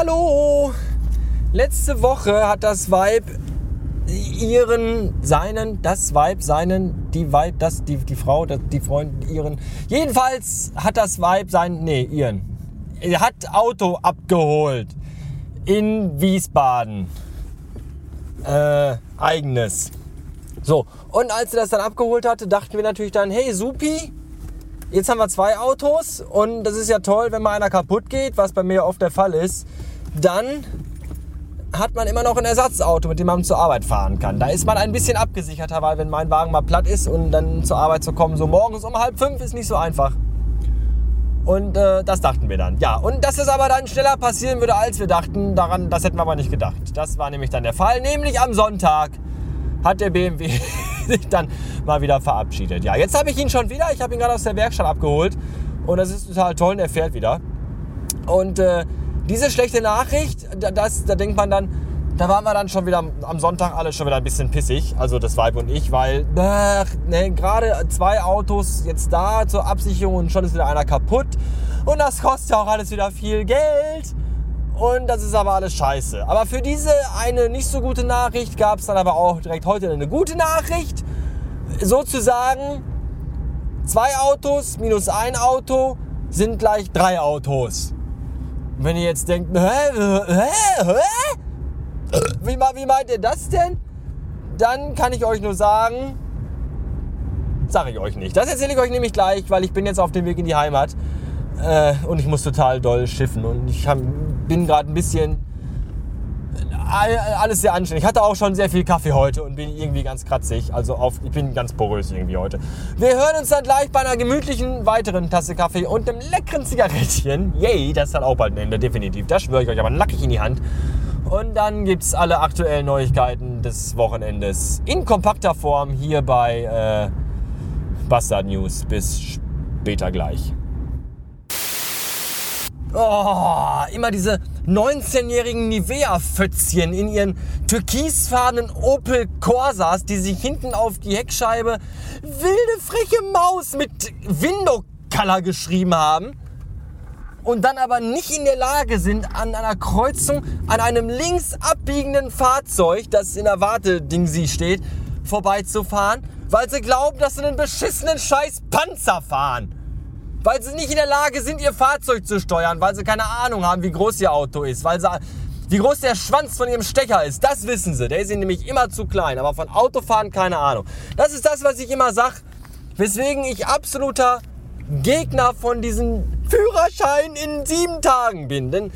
Hallo! Letzte Woche hat das Weib ihren, seinen, das Weib, seinen, die Weib, das, die, die Frau, das, die Freund, ihren. Jedenfalls hat das Weib sein, nee, ihren. Er hat Auto abgeholt. In Wiesbaden. Äh, eigenes. So, und als er das dann abgeholt hatte, dachten wir natürlich dann, hey, Supi, jetzt haben wir zwei Autos und das ist ja toll, wenn mal einer kaputt geht, was bei mir oft der Fall ist, dann hat man immer noch ein Ersatzauto, mit dem man zur Arbeit fahren kann. Da ist man ein bisschen abgesicherter, weil wenn mein Wagen mal platt ist und dann zur Arbeit zu kommen, so morgens um halb fünf ist nicht so einfach. Und äh, das dachten wir dann. Ja, und dass es aber dann schneller passieren würde, als wir dachten, daran, das hätten wir aber nicht gedacht. Das war nämlich dann der Fall. Nämlich am Sonntag hat der BMW sich dann mal wieder verabschiedet. Ja, jetzt habe ich ihn schon wieder. Ich habe ihn gerade aus der Werkstatt abgeholt. Und das ist total toll und er fährt wieder. Und äh, diese schlechte Nachricht, das, da denkt man dann, da waren wir dann schon wieder am Sonntag alle schon wieder ein bisschen pissig, also das Weib und ich, weil ne, gerade zwei Autos jetzt da zur Absicherung und schon ist wieder einer kaputt und das kostet ja auch alles wieder viel Geld und das ist aber alles scheiße. Aber für diese eine nicht so gute Nachricht gab es dann aber auch direkt heute eine gute Nachricht, sozusagen zwei Autos minus ein Auto sind gleich drei Autos. Wenn ihr jetzt denkt, hä, hä, hä? Wie, wie meint ihr das denn? Dann kann ich euch nur sagen, sage ich euch nicht. Das erzähle ich euch nämlich gleich, weil ich bin jetzt auf dem Weg in die Heimat äh, und ich muss total doll schiffen und ich hab, bin gerade ein bisschen alles sehr anstrengend. Ich hatte auch schon sehr viel Kaffee heute und bin irgendwie ganz kratzig. Also auf, ich bin ganz porös irgendwie heute. Wir hören uns dann gleich bei einer gemütlichen weiteren Tasse Kaffee und einem leckeren Zigarettchen. Yay, das hat auch bald ein Ende, definitiv. Das schwöre ich euch, aber nackig in die Hand. Und dann gibt es alle aktuellen Neuigkeiten des Wochenendes in kompakter Form hier bei äh, Bastard News. Bis später gleich. Oh, immer diese 19-jährigen Nivea-Fötzchen in ihren türkisfarbenen Opel Corsas, die sich hinten auf die Heckscheibe wilde freche Maus mit Window Color geschrieben haben und dann aber nicht in der Lage sind, an einer Kreuzung an einem links abbiegenden Fahrzeug, das in der Warteding sie steht, vorbeizufahren, weil sie glauben, dass sie einen beschissenen scheiß Panzer fahren. Weil sie nicht in der Lage sind, ihr Fahrzeug zu steuern, weil sie keine Ahnung haben, wie groß ihr Auto ist, weil sie, wie groß der Schwanz von ihrem Stecker ist. Das wissen sie. Der ist ihnen nämlich immer zu klein. Aber von Autofahren keine Ahnung. Das ist das, was ich immer sage, weswegen ich absoluter Gegner von diesem Führerschein in sieben Tagen bin. Denn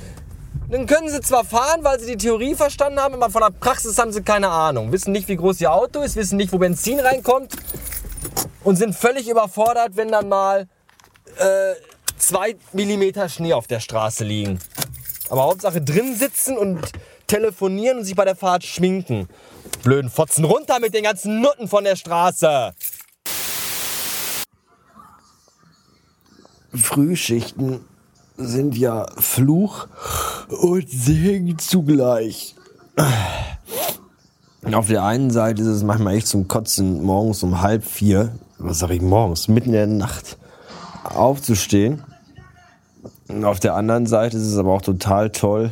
dann können sie zwar fahren, weil sie die Theorie verstanden haben, aber von der Praxis haben sie keine Ahnung. Wissen nicht, wie groß ihr Auto ist, wissen nicht, wo Benzin reinkommt und sind völlig überfordert, wenn dann mal äh, zwei Millimeter Schnee auf der Straße liegen. Aber Hauptsache drin sitzen und telefonieren und sich bei der Fahrt schminken. Blöden Fotzen runter mit den ganzen Nutten von der Straße. Frühschichten sind ja Fluch und Segen zugleich. Auf der einen Seite ist es manchmal echt zum Kotzen, morgens um halb vier, was sag ich morgens, mitten in der Nacht, aufzustehen. Und auf der anderen Seite ist es aber auch total toll,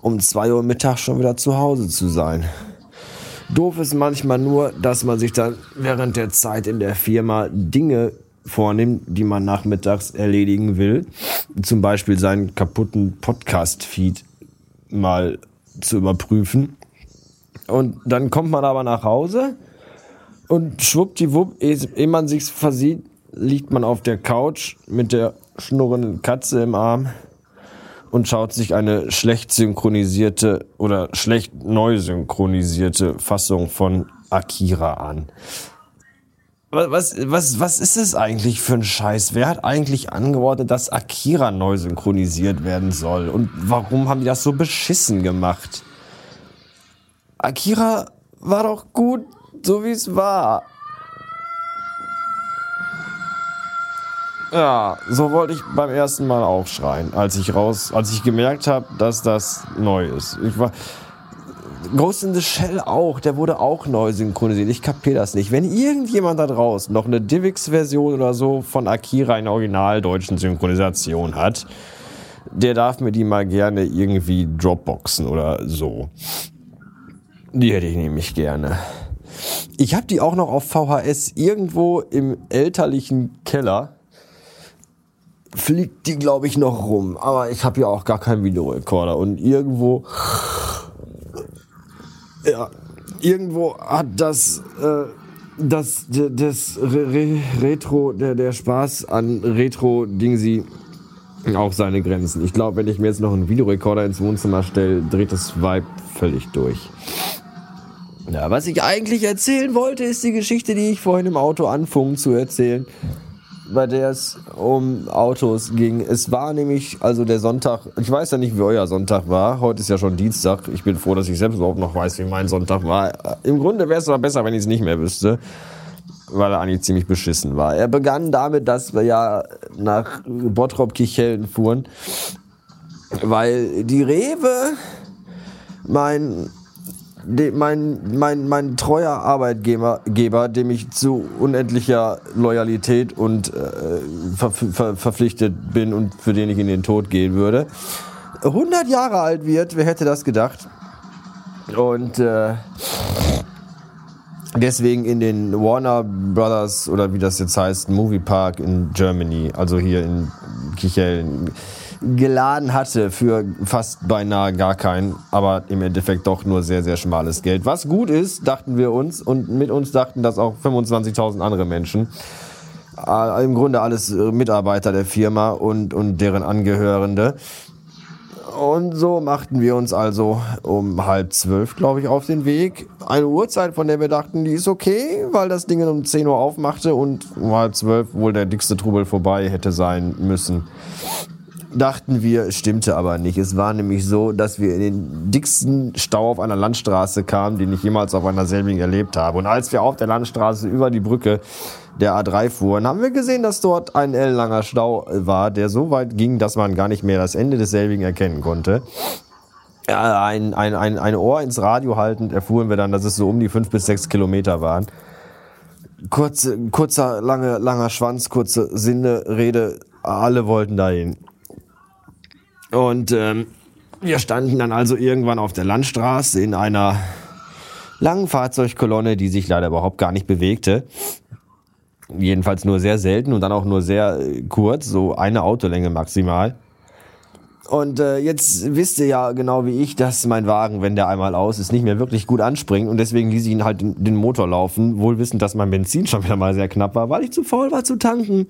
um zwei Uhr Mittag schon wieder zu Hause zu sein. Doof ist manchmal nur, dass man sich dann während der Zeit in der Firma Dinge vornimmt, die man nachmittags erledigen will. Zum Beispiel seinen kaputten Podcast-Feed mal zu überprüfen. Und dann kommt man aber nach Hause und schwuppdiwupp, ehe man sich versieht, liegt man auf der Couch mit der schnurrenden Katze im Arm und schaut sich eine schlecht synchronisierte oder schlecht neu synchronisierte Fassung von Akira an. Was, was, was ist es eigentlich für ein Scheiß? Wer hat eigentlich angeordnet, dass Akira neu synchronisiert werden soll? Und warum haben die das so beschissen gemacht? Akira war doch gut, so wie es war. Ja, so wollte ich beim ersten Mal auch schreien, als ich raus, als ich gemerkt habe, dass das neu ist. Ich war, Ghost in the Shell auch, der wurde auch neu synchronisiert. Ich kapiere das nicht. Wenn irgendjemand da draußen noch eine Divix-Version oder so von Akira in originaldeutschen Synchronisation hat, der darf mir die mal gerne irgendwie Dropboxen oder so. Die hätte ich nämlich gerne. Ich habe die auch noch auf VHS irgendwo im elterlichen Keller. Fliegt die, glaube ich, noch rum. Aber ich habe ja auch gar keinen Videorekorder. Und irgendwo. Ja, irgendwo hat das. Äh, das, das Re Retro, der, der Spaß an Retro-Dingsi auch seine Grenzen. Ich glaube, wenn ich mir jetzt noch einen Videorekorder ins Wohnzimmer stelle, dreht das Vibe völlig durch. Ja, was ich eigentlich erzählen wollte, ist die Geschichte, die ich vorhin im Auto anfing zu erzählen, bei der es um Autos ging. Es war nämlich, also der Sonntag, ich weiß ja nicht, wie euer Sonntag war. Heute ist ja schon Dienstag. Ich bin froh, dass ich selbst überhaupt noch weiß, wie mein Sonntag war. Im Grunde wäre es aber besser, wenn ich es nicht mehr wüsste, weil er eigentlich ziemlich beschissen war. Er begann damit, dass wir ja nach Bottrop-Kicheln fuhren, weil die Rewe mein mein, mein, mein treuer Arbeitgeber, Geber, dem ich zu unendlicher Loyalität und äh, ver, ver, verpflichtet bin und für den ich in den Tod gehen würde, 100 Jahre alt wird, wer hätte das gedacht? Und äh, deswegen in den Warner Brothers oder wie das jetzt heißt, Movie Park in Germany, also hier in Kichel, geladen hatte für fast beinahe gar kein, aber im Endeffekt doch nur sehr, sehr schmales Geld. Was gut ist, dachten wir uns und mit uns dachten das auch 25.000 andere Menschen. Äh, Im Grunde alles Mitarbeiter der Firma und, und deren Angehörende. Und so machten wir uns also um halb zwölf, glaube ich, auf den Weg. Eine Uhrzeit, von der wir dachten, die ist okay, weil das Ding um 10 Uhr aufmachte und um halb zwölf wohl der dickste Trubel vorbei hätte sein müssen dachten wir, stimmte aber nicht. Es war nämlich so, dass wir in den dicksten Stau auf einer Landstraße kamen, den ich jemals auf einer selbigen erlebt habe. Und als wir auf der Landstraße über die Brücke der A3 fuhren, haben wir gesehen, dass dort ein ellenlanger Stau war, der so weit ging, dass man gar nicht mehr das Ende desselbigen erkennen konnte. Ein, ein, ein, ein Ohr ins Radio haltend erfuhren wir dann, dass es so um die fünf bis sechs Kilometer waren. Kurze, kurzer, lange, langer Schwanz, kurze Sinne, Rede, alle wollten dahin. Und ähm, wir standen dann also irgendwann auf der Landstraße in einer langen Fahrzeugkolonne, die sich leider überhaupt gar nicht bewegte. Jedenfalls nur sehr selten und dann auch nur sehr äh, kurz, so eine Autolänge maximal. Und äh, jetzt wisst ihr ja genau wie ich, dass mein Wagen, wenn der einmal aus ist, nicht mehr wirklich gut anspringt. Und deswegen ließ ich ihn halt den, den Motor laufen, wohl wissend, dass mein Benzin schon wieder mal sehr knapp war, weil ich zu faul war zu tanken.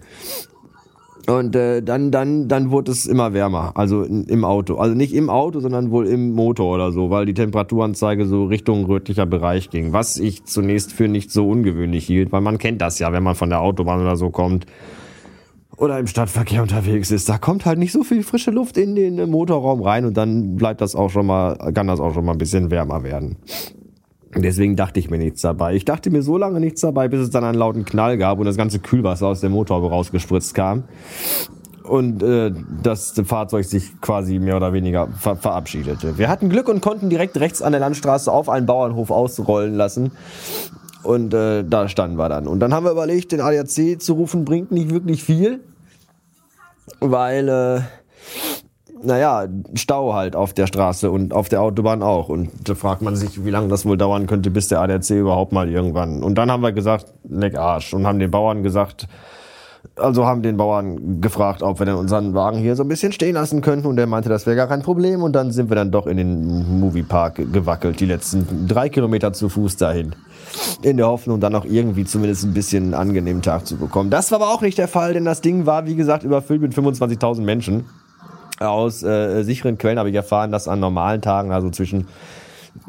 Und äh, dann, dann, dann wurde es immer wärmer, also im Auto. Also nicht im Auto, sondern wohl im Motor oder so, weil die Temperaturanzeige so Richtung rötlicher Bereich ging. Was ich zunächst für nicht so ungewöhnlich hielt, weil man kennt das ja, wenn man von der Autobahn oder so kommt oder im Stadtverkehr unterwegs ist. Da kommt halt nicht so viel frische Luft in den Motorraum rein und dann bleibt das auch schon mal, kann das auch schon mal ein bisschen wärmer werden. Deswegen dachte ich mir nichts dabei. Ich dachte mir so lange nichts dabei, bis es dann einen lauten Knall gab und das ganze Kühlwasser aus dem Motor rausgespritzt kam. Und äh, das Fahrzeug sich quasi mehr oder weniger ver verabschiedete. Wir hatten Glück und konnten direkt rechts an der Landstraße auf einen Bauernhof ausrollen lassen. Und äh, da standen wir dann. Und dann haben wir überlegt, den ADAC zu rufen, bringt nicht wirklich viel. Weil äh, naja, Stau halt auf der Straße und auf der Autobahn auch. Und da fragt man sich, wie lange das wohl dauern könnte, bis der ADAC überhaupt mal irgendwann. Und dann haben wir gesagt, leck Arsch. Und haben den Bauern gesagt, also haben den Bauern gefragt, ob wir denn unseren Wagen hier so ein bisschen stehen lassen könnten. Und der meinte, das wäre gar kein Problem. Und dann sind wir dann doch in den Moviepark gewackelt, die letzten drei Kilometer zu Fuß dahin. In der Hoffnung, dann auch irgendwie zumindest ein bisschen einen angenehmen Tag zu bekommen. Das war aber auch nicht der Fall, denn das Ding war, wie gesagt, überfüllt mit 25.000 Menschen. Aus äh, sicheren Quellen habe ich erfahren, dass an normalen Tagen also zwischen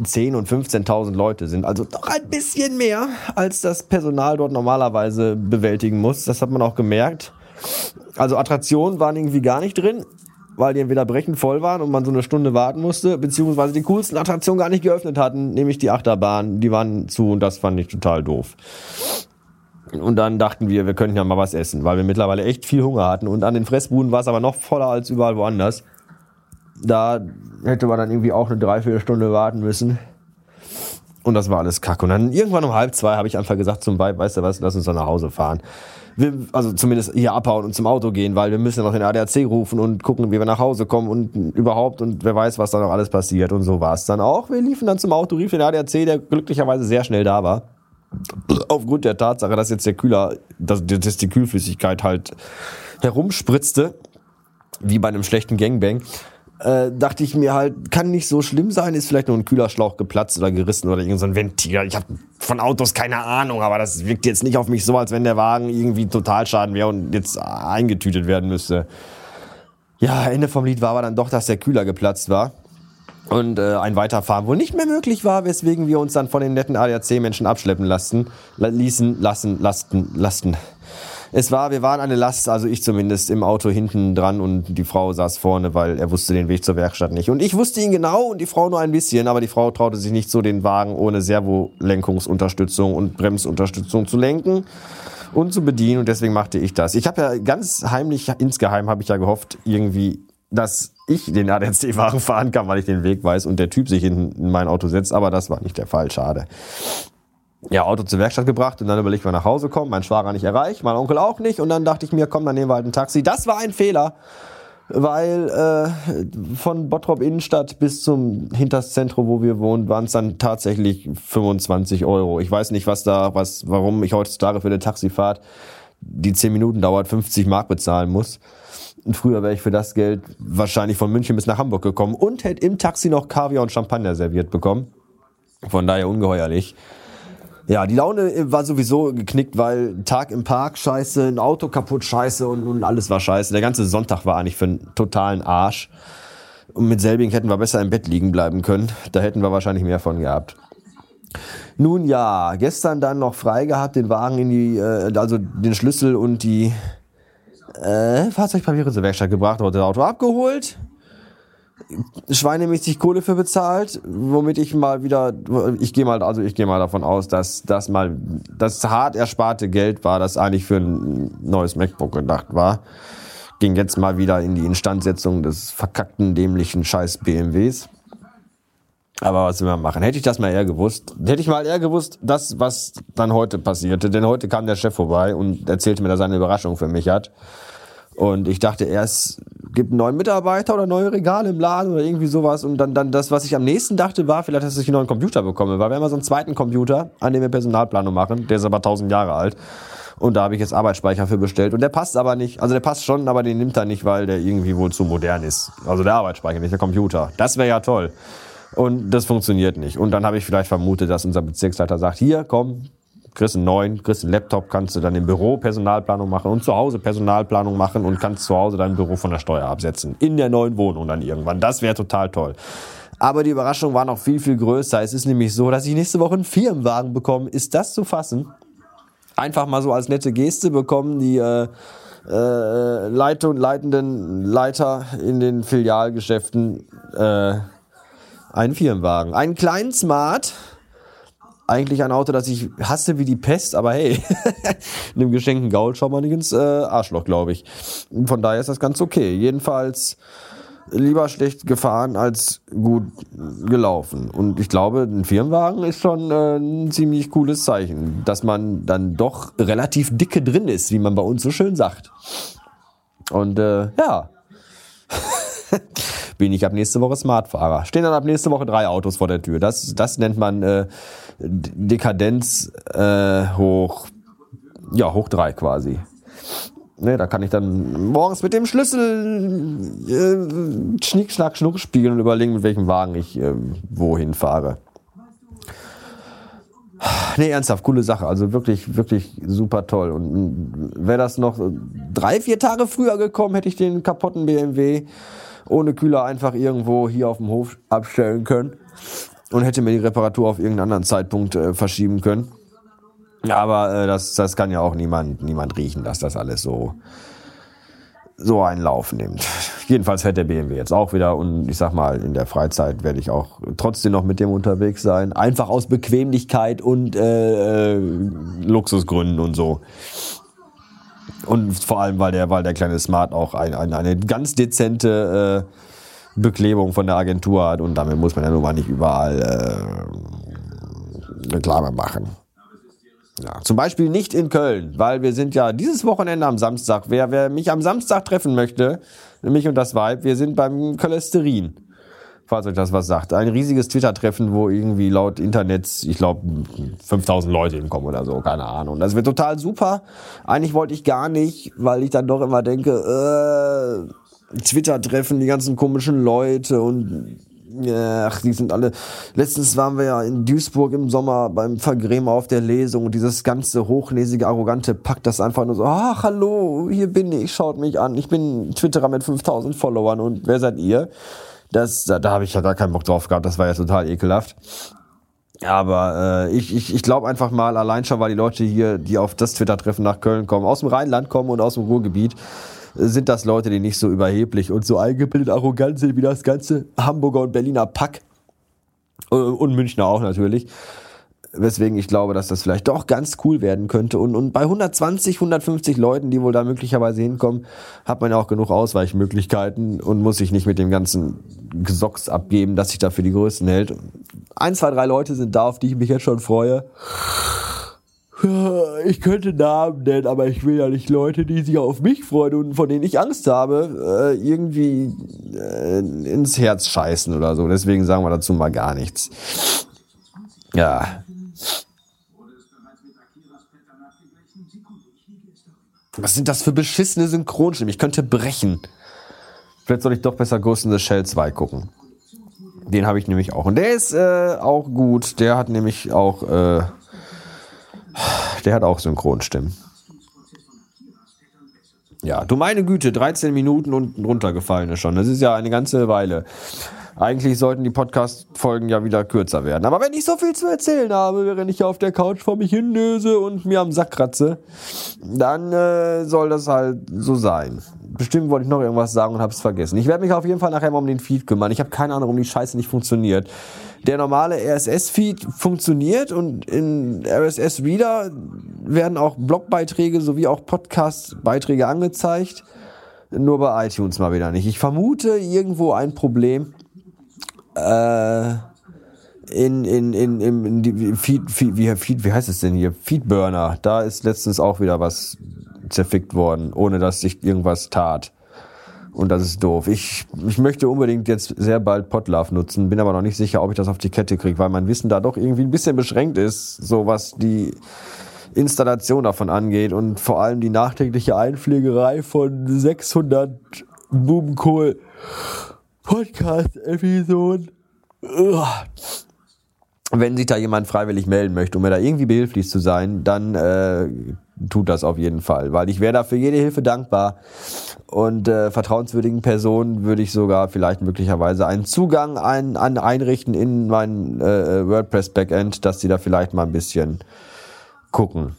10.000 und 15.000 Leute sind. Also doch ein bisschen mehr, als das Personal dort normalerweise bewältigen muss. Das hat man auch gemerkt. Also Attraktionen waren irgendwie gar nicht drin, weil die entweder brechend voll waren und man so eine Stunde warten musste, beziehungsweise die coolsten Attraktionen gar nicht geöffnet hatten, nämlich die Achterbahn. Die waren zu und das fand ich total doof. Und dann dachten wir, wir könnten ja mal was essen, weil wir mittlerweile echt viel Hunger hatten. Und an den Fressbuden war es aber noch voller als überall woanders. Da hätte man dann irgendwie auch eine Dreiviertelstunde warten müssen. Und das war alles kacke. Und dann irgendwann um halb zwei habe ich einfach gesagt zum Weib, weißt du was, lass uns doch nach Hause fahren. Wir, also zumindest hier abhauen und zum Auto gehen, weil wir müssen ja noch den ADAC rufen und gucken, wie wir nach Hause kommen und überhaupt und wer weiß, was da noch alles passiert. Und so war es dann auch. Wir liefen dann zum Auto, rief den ADAC, der glücklicherweise sehr schnell da war. Aufgrund der Tatsache, dass jetzt der Kühler, dass, dass die Kühlflüssigkeit halt herumspritzte, wie bei einem schlechten Gangbang äh, dachte ich mir halt, kann nicht so schlimm sein, ist vielleicht nur ein Kühlerschlauch geplatzt oder gerissen oder irgendein so Ventil. Ich habe von Autos keine Ahnung, aber das wirkt jetzt nicht auf mich so, als wenn der Wagen irgendwie Totalschaden wäre und jetzt eingetütet werden müsste. Ja, Ende vom Lied war aber dann doch, dass der Kühler geplatzt war und äh, ein Weiterfahren wohl nicht mehr möglich war, weswegen wir uns dann von den netten ADAC-Menschen abschleppen lassen, ließen, lassen, lasten, lasten es war, wir waren eine Last, also ich zumindest, im Auto hinten dran und die Frau saß vorne, weil er wusste den Weg zur Werkstatt nicht. Und ich wusste ihn genau und die Frau nur ein bisschen, aber die Frau traute sich nicht so, den Wagen ohne Servolenkungsunterstützung und Bremsunterstützung zu lenken und zu bedienen und deswegen machte ich das. Ich habe ja ganz heimlich, insgeheim habe ich ja gehofft, irgendwie, dass ich den ADAC-Wagen fahren kann, weil ich den Weg weiß und der Typ sich in, in mein Auto setzt, aber das war nicht der Fall, schade ja, Auto zur Werkstatt gebracht und dann überlegt, wir nach Hause kommen. Mein Schwager nicht erreicht, mein Onkel auch nicht. Und dann dachte ich mir, komm, dann nehmen wir halt ein Taxi. Das war ein Fehler, weil äh, von Bottrop Innenstadt bis zum hinteres Zentrum, wo wir wohnen, waren es dann tatsächlich 25 Euro. Ich weiß nicht, was da, was, warum ich heutzutage für eine Taxifahrt, die 10 Minuten dauert, 50 Mark bezahlen muss. Früher wäre ich für das Geld wahrscheinlich von München bis nach Hamburg gekommen und hätte im Taxi noch Kaviar und Champagner serviert bekommen. Von daher ungeheuerlich. Ja, die Laune war sowieso geknickt, weil Tag im Park scheiße, ein Auto kaputt scheiße und, und alles war scheiße. Der ganze Sonntag war eigentlich für einen totalen Arsch. Und mit selbigen hätten wir besser im Bett liegen bleiben können. Da hätten wir wahrscheinlich mehr von gehabt. Nun ja, gestern dann noch frei gehabt, den Wagen in die, äh, also den Schlüssel und die äh, Fahrzeugpapiere zur Werkstatt gebracht, heute das Auto abgeholt schweinemäßig Kohle für bezahlt, womit ich mal wieder, ich gehe mal, also ich gehe mal davon aus, dass das mal das hart ersparte Geld war, das eigentlich für ein neues MacBook gedacht war, ging jetzt mal wieder in die Instandsetzung des verkackten, dämlichen Scheiß BMWs. Aber was will man machen? Hätte ich das mal eher gewusst, hätte ich mal eher gewusst, das, was dann heute passierte, denn heute kam der Chef vorbei und erzählte mir, dass er eine Überraschung für mich hat. Und ich dachte erst, gibt einen neuen Mitarbeiter oder neue Regale im Laden oder irgendwie sowas. Und dann, dann das, was ich am nächsten dachte, war vielleicht, dass ich einen neuen Computer bekomme. Weil wir haben so einen zweiten Computer, an dem wir Personalplanung machen. Der ist aber 1000 Jahre alt. Und da habe ich jetzt Arbeitsspeicher für bestellt. Und der passt aber nicht. Also der passt schon, aber den nimmt er nicht, weil der irgendwie wohl zu modern ist. Also der Arbeitsspeicher, nicht der Computer. Das wäre ja toll. Und das funktioniert nicht. Und dann habe ich vielleicht vermutet, dass unser Bezirksleiter sagt, hier, komm, kriegst einen neuen, kriegst einen Laptop, kannst du dann im Büro Personalplanung machen und zu Hause Personalplanung machen und kannst zu Hause dein Büro von der Steuer absetzen. In der neuen Wohnung dann irgendwann. Das wäre total toll. Aber die Überraschung war noch viel, viel größer. Es ist nämlich so, dass ich nächste Woche einen Firmenwagen bekomme. Ist das zu fassen? Einfach mal so als nette Geste bekommen die äh, äh, Leiter und leitenden Leiter in den Filialgeschäften äh, einen Firmenwagen. Einen kleinen Smart, eigentlich ein Auto, das ich hasse wie die Pest, aber hey, in dem geschenkten Gaul schaut man nicht ins äh, Arschloch, glaube ich. Von daher ist das ganz okay. Jedenfalls lieber schlecht gefahren als gut gelaufen. Und ich glaube, ein Firmenwagen ist schon äh, ein ziemlich cooles Zeichen, dass man dann doch relativ dicke drin ist, wie man bei uns so schön sagt. Und äh, ja. bin ich ab nächste Woche Smartfahrer. Stehen dann ab nächste Woche drei Autos vor der Tür. Das, das nennt man äh, Dekadenz äh, hoch, ja, hoch drei quasi. Ne, da kann ich dann morgens mit dem Schlüssel äh, Schnick, Schnack, Schnuck spielen und überlegen, mit welchem Wagen ich äh, wohin fahre. Nee, ernsthaft, coole Sache. Also wirklich, wirklich super toll. Und wäre das noch drei, vier Tage früher gekommen, hätte ich den kaputten BMW ohne Kühler einfach irgendwo hier auf dem Hof abstellen können und hätte mir die Reparatur auf irgendeinen anderen Zeitpunkt äh, verschieben können. Aber äh, das, das kann ja auch niemand, niemand riechen, dass das alles so, so einen Lauf nimmt. Jedenfalls fährt der BMW jetzt auch wieder und ich sag mal, in der Freizeit werde ich auch trotzdem noch mit dem unterwegs sein. Einfach aus Bequemlichkeit und äh, äh Luxusgründen und so. Und vor allem, weil der, weil der kleine Smart auch ein, ein, eine ganz dezente äh, Beklebung von der Agentur hat und damit muss man ja nun mal nicht überall Reklame machen. Ja, zum Beispiel nicht in Köln, weil wir sind ja dieses Wochenende am Samstag. Wer, wer mich am Samstag treffen möchte, mich und das Weib, wir sind beim Cholesterin. Falls euch das was sagt. Ein riesiges Twitter-Treffen, wo irgendwie laut Internet, ich glaube, 5000 Leute hinkommen oder so, keine Ahnung. Das wird total super. Eigentlich wollte ich gar nicht, weil ich dann doch immer denke, äh, Twitter-Treffen, die ganzen komischen Leute und Ach, die sind alle. Letztens waren wir ja in Duisburg im Sommer beim Vergrämer auf der Lesung und dieses ganze hochnäsige, arrogante packt das einfach nur so, ach, hallo, hier bin ich, schaut mich an. Ich bin Twitterer mit 5000 Followern und wer seid ihr? Das, da, da habe ich ja gar keinen Bock drauf gehabt, das war ja total ekelhaft. Aber äh, ich, ich, ich glaube einfach mal, allein schon, weil die Leute hier, die auf das Twitter-Treffen nach Köln kommen, aus dem Rheinland kommen und aus dem Ruhrgebiet, sind das Leute, die nicht so überheblich und so eingebildet arrogant sind wie das ganze Hamburger und Berliner Pack. Äh, und Münchner auch natürlich. Weswegen ich glaube, dass das vielleicht doch ganz cool werden könnte. Und, und bei 120, 150 Leuten, die wohl da möglicherweise hinkommen, hat man ja auch genug Ausweichmöglichkeiten und muss sich nicht mit dem ganzen Gesocks abgeben, dass sich da für die Größten hält. Ein, zwei, drei Leute sind da, auf die ich mich jetzt schon freue. Ich könnte Namen nennen, aber ich will ja nicht Leute, die sich auf mich freuen und von denen ich Angst habe, äh, irgendwie äh, ins Herz scheißen oder so. Deswegen sagen wir dazu mal gar nichts. Ja. Was sind das für beschissene Synchronstimmen? Ich könnte brechen. Vielleicht soll ich doch besser Ghost in the Shell 2 gucken. Den habe ich nämlich auch. Und der ist äh, auch gut. Der hat nämlich auch äh, der hat auch Synchronstimmen. Ja, du meine Güte, 13 Minuten und runtergefallen ist schon. Das ist ja eine ganze Weile. Eigentlich sollten die Podcast-Folgen ja wieder kürzer werden. Aber wenn ich so viel zu erzählen habe, während ich auf der Couch vor mich hinlöse und mir am Sack kratze, dann äh, soll das halt so sein. Bestimmt wollte ich noch irgendwas sagen und habe es vergessen. Ich werde mich auf jeden Fall nachher mal um den Feed kümmern. Ich habe keine Ahnung, warum die Scheiße nicht funktioniert. Der normale RSS-Feed funktioniert und in RSS-Reader werden auch Blogbeiträge sowie auch Podcast-Beiträge angezeigt. Nur bei iTunes mal wieder nicht. Ich vermute irgendwo ein Problem äh, in, in, in, in, in Feed, Feed, wie, Feed, wie heißt es denn hier? Feedburner. Da ist letztens auch wieder was zerfickt worden, ohne dass sich irgendwas tat. Und das ist doof. Ich, ich möchte unbedingt jetzt sehr bald Podlove nutzen, bin aber noch nicht sicher, ob ich das auf die Kette kriege, weil mein Wissen da doch irgendwie ein bisschen beschränkt ist, so was die Installation davon angeht und vor allem die nachträgliche Einpflegerei von 600 Bubenkohl Podcast-Episoden. Wenn sich da jemand freiwillig melden möchte, um mir da irgendwie behilflich zu sein, dann äh, tut das auf jeden Fall, weil ich wäre da für jede Hilfe dankbar. Und äh, vertrauenswürdigen Personen würde ich sogar vielleicht möglicherweise einen Zugang ein, an einrichten in mein äh, WordPress-Backend, dass sie da vielleicht mal ein bisschen gucken.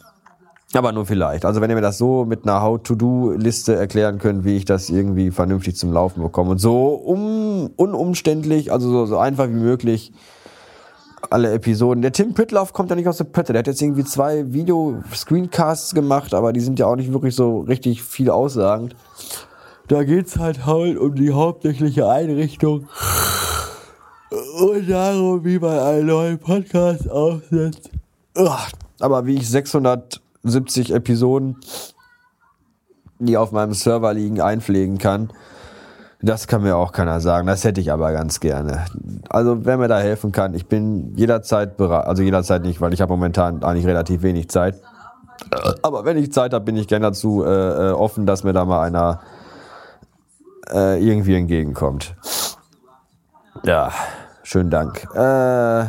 Aber nur vielleicht. Also wenn ihr mir das so mit einer How-to-Do-Liste erklären könnt, wie ich das irgendwie vernünftig zum Laufen bekomme und so um, unumständlich, also so, so einfach wie möglich alle Episoden. Der Tim Pritloff kommt ja nicht aus der Pötte. Der hat jetzt irgendwie zwei Video-Screencasts gemacht, aber die sind ja auch nicht wirklich so richtig viel aussagend. Da geht's halt halt um die hauptsächliche Einrichtung und darum, wie man einen neuen Podcast aufsetzt. Aber wie ich 600 70 Episoden, die auf meinem Server liegen, einpflegen kann. Das kann mir auch keiner sagen. Das hätte ich aber ganz gerne. Also, wer mir da helfen kann, ich bin jederzeit bereit. Also jederzeit nicht, weil ich habe momentan eigentlich relativ wenig Zeit. Aber wenn ich Zeit habe, bin ich gerne dazu äh, äh, offen, dass mir da mal einer äh, irgendwie entgegenkommt. Ja, schönen Dank. Äh,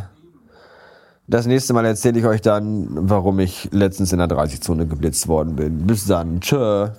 das nächste Mal erzähle ich euch dann, warum ich letztens in der 30-Zone geblitzt worden bin. Bis dann. Tschö.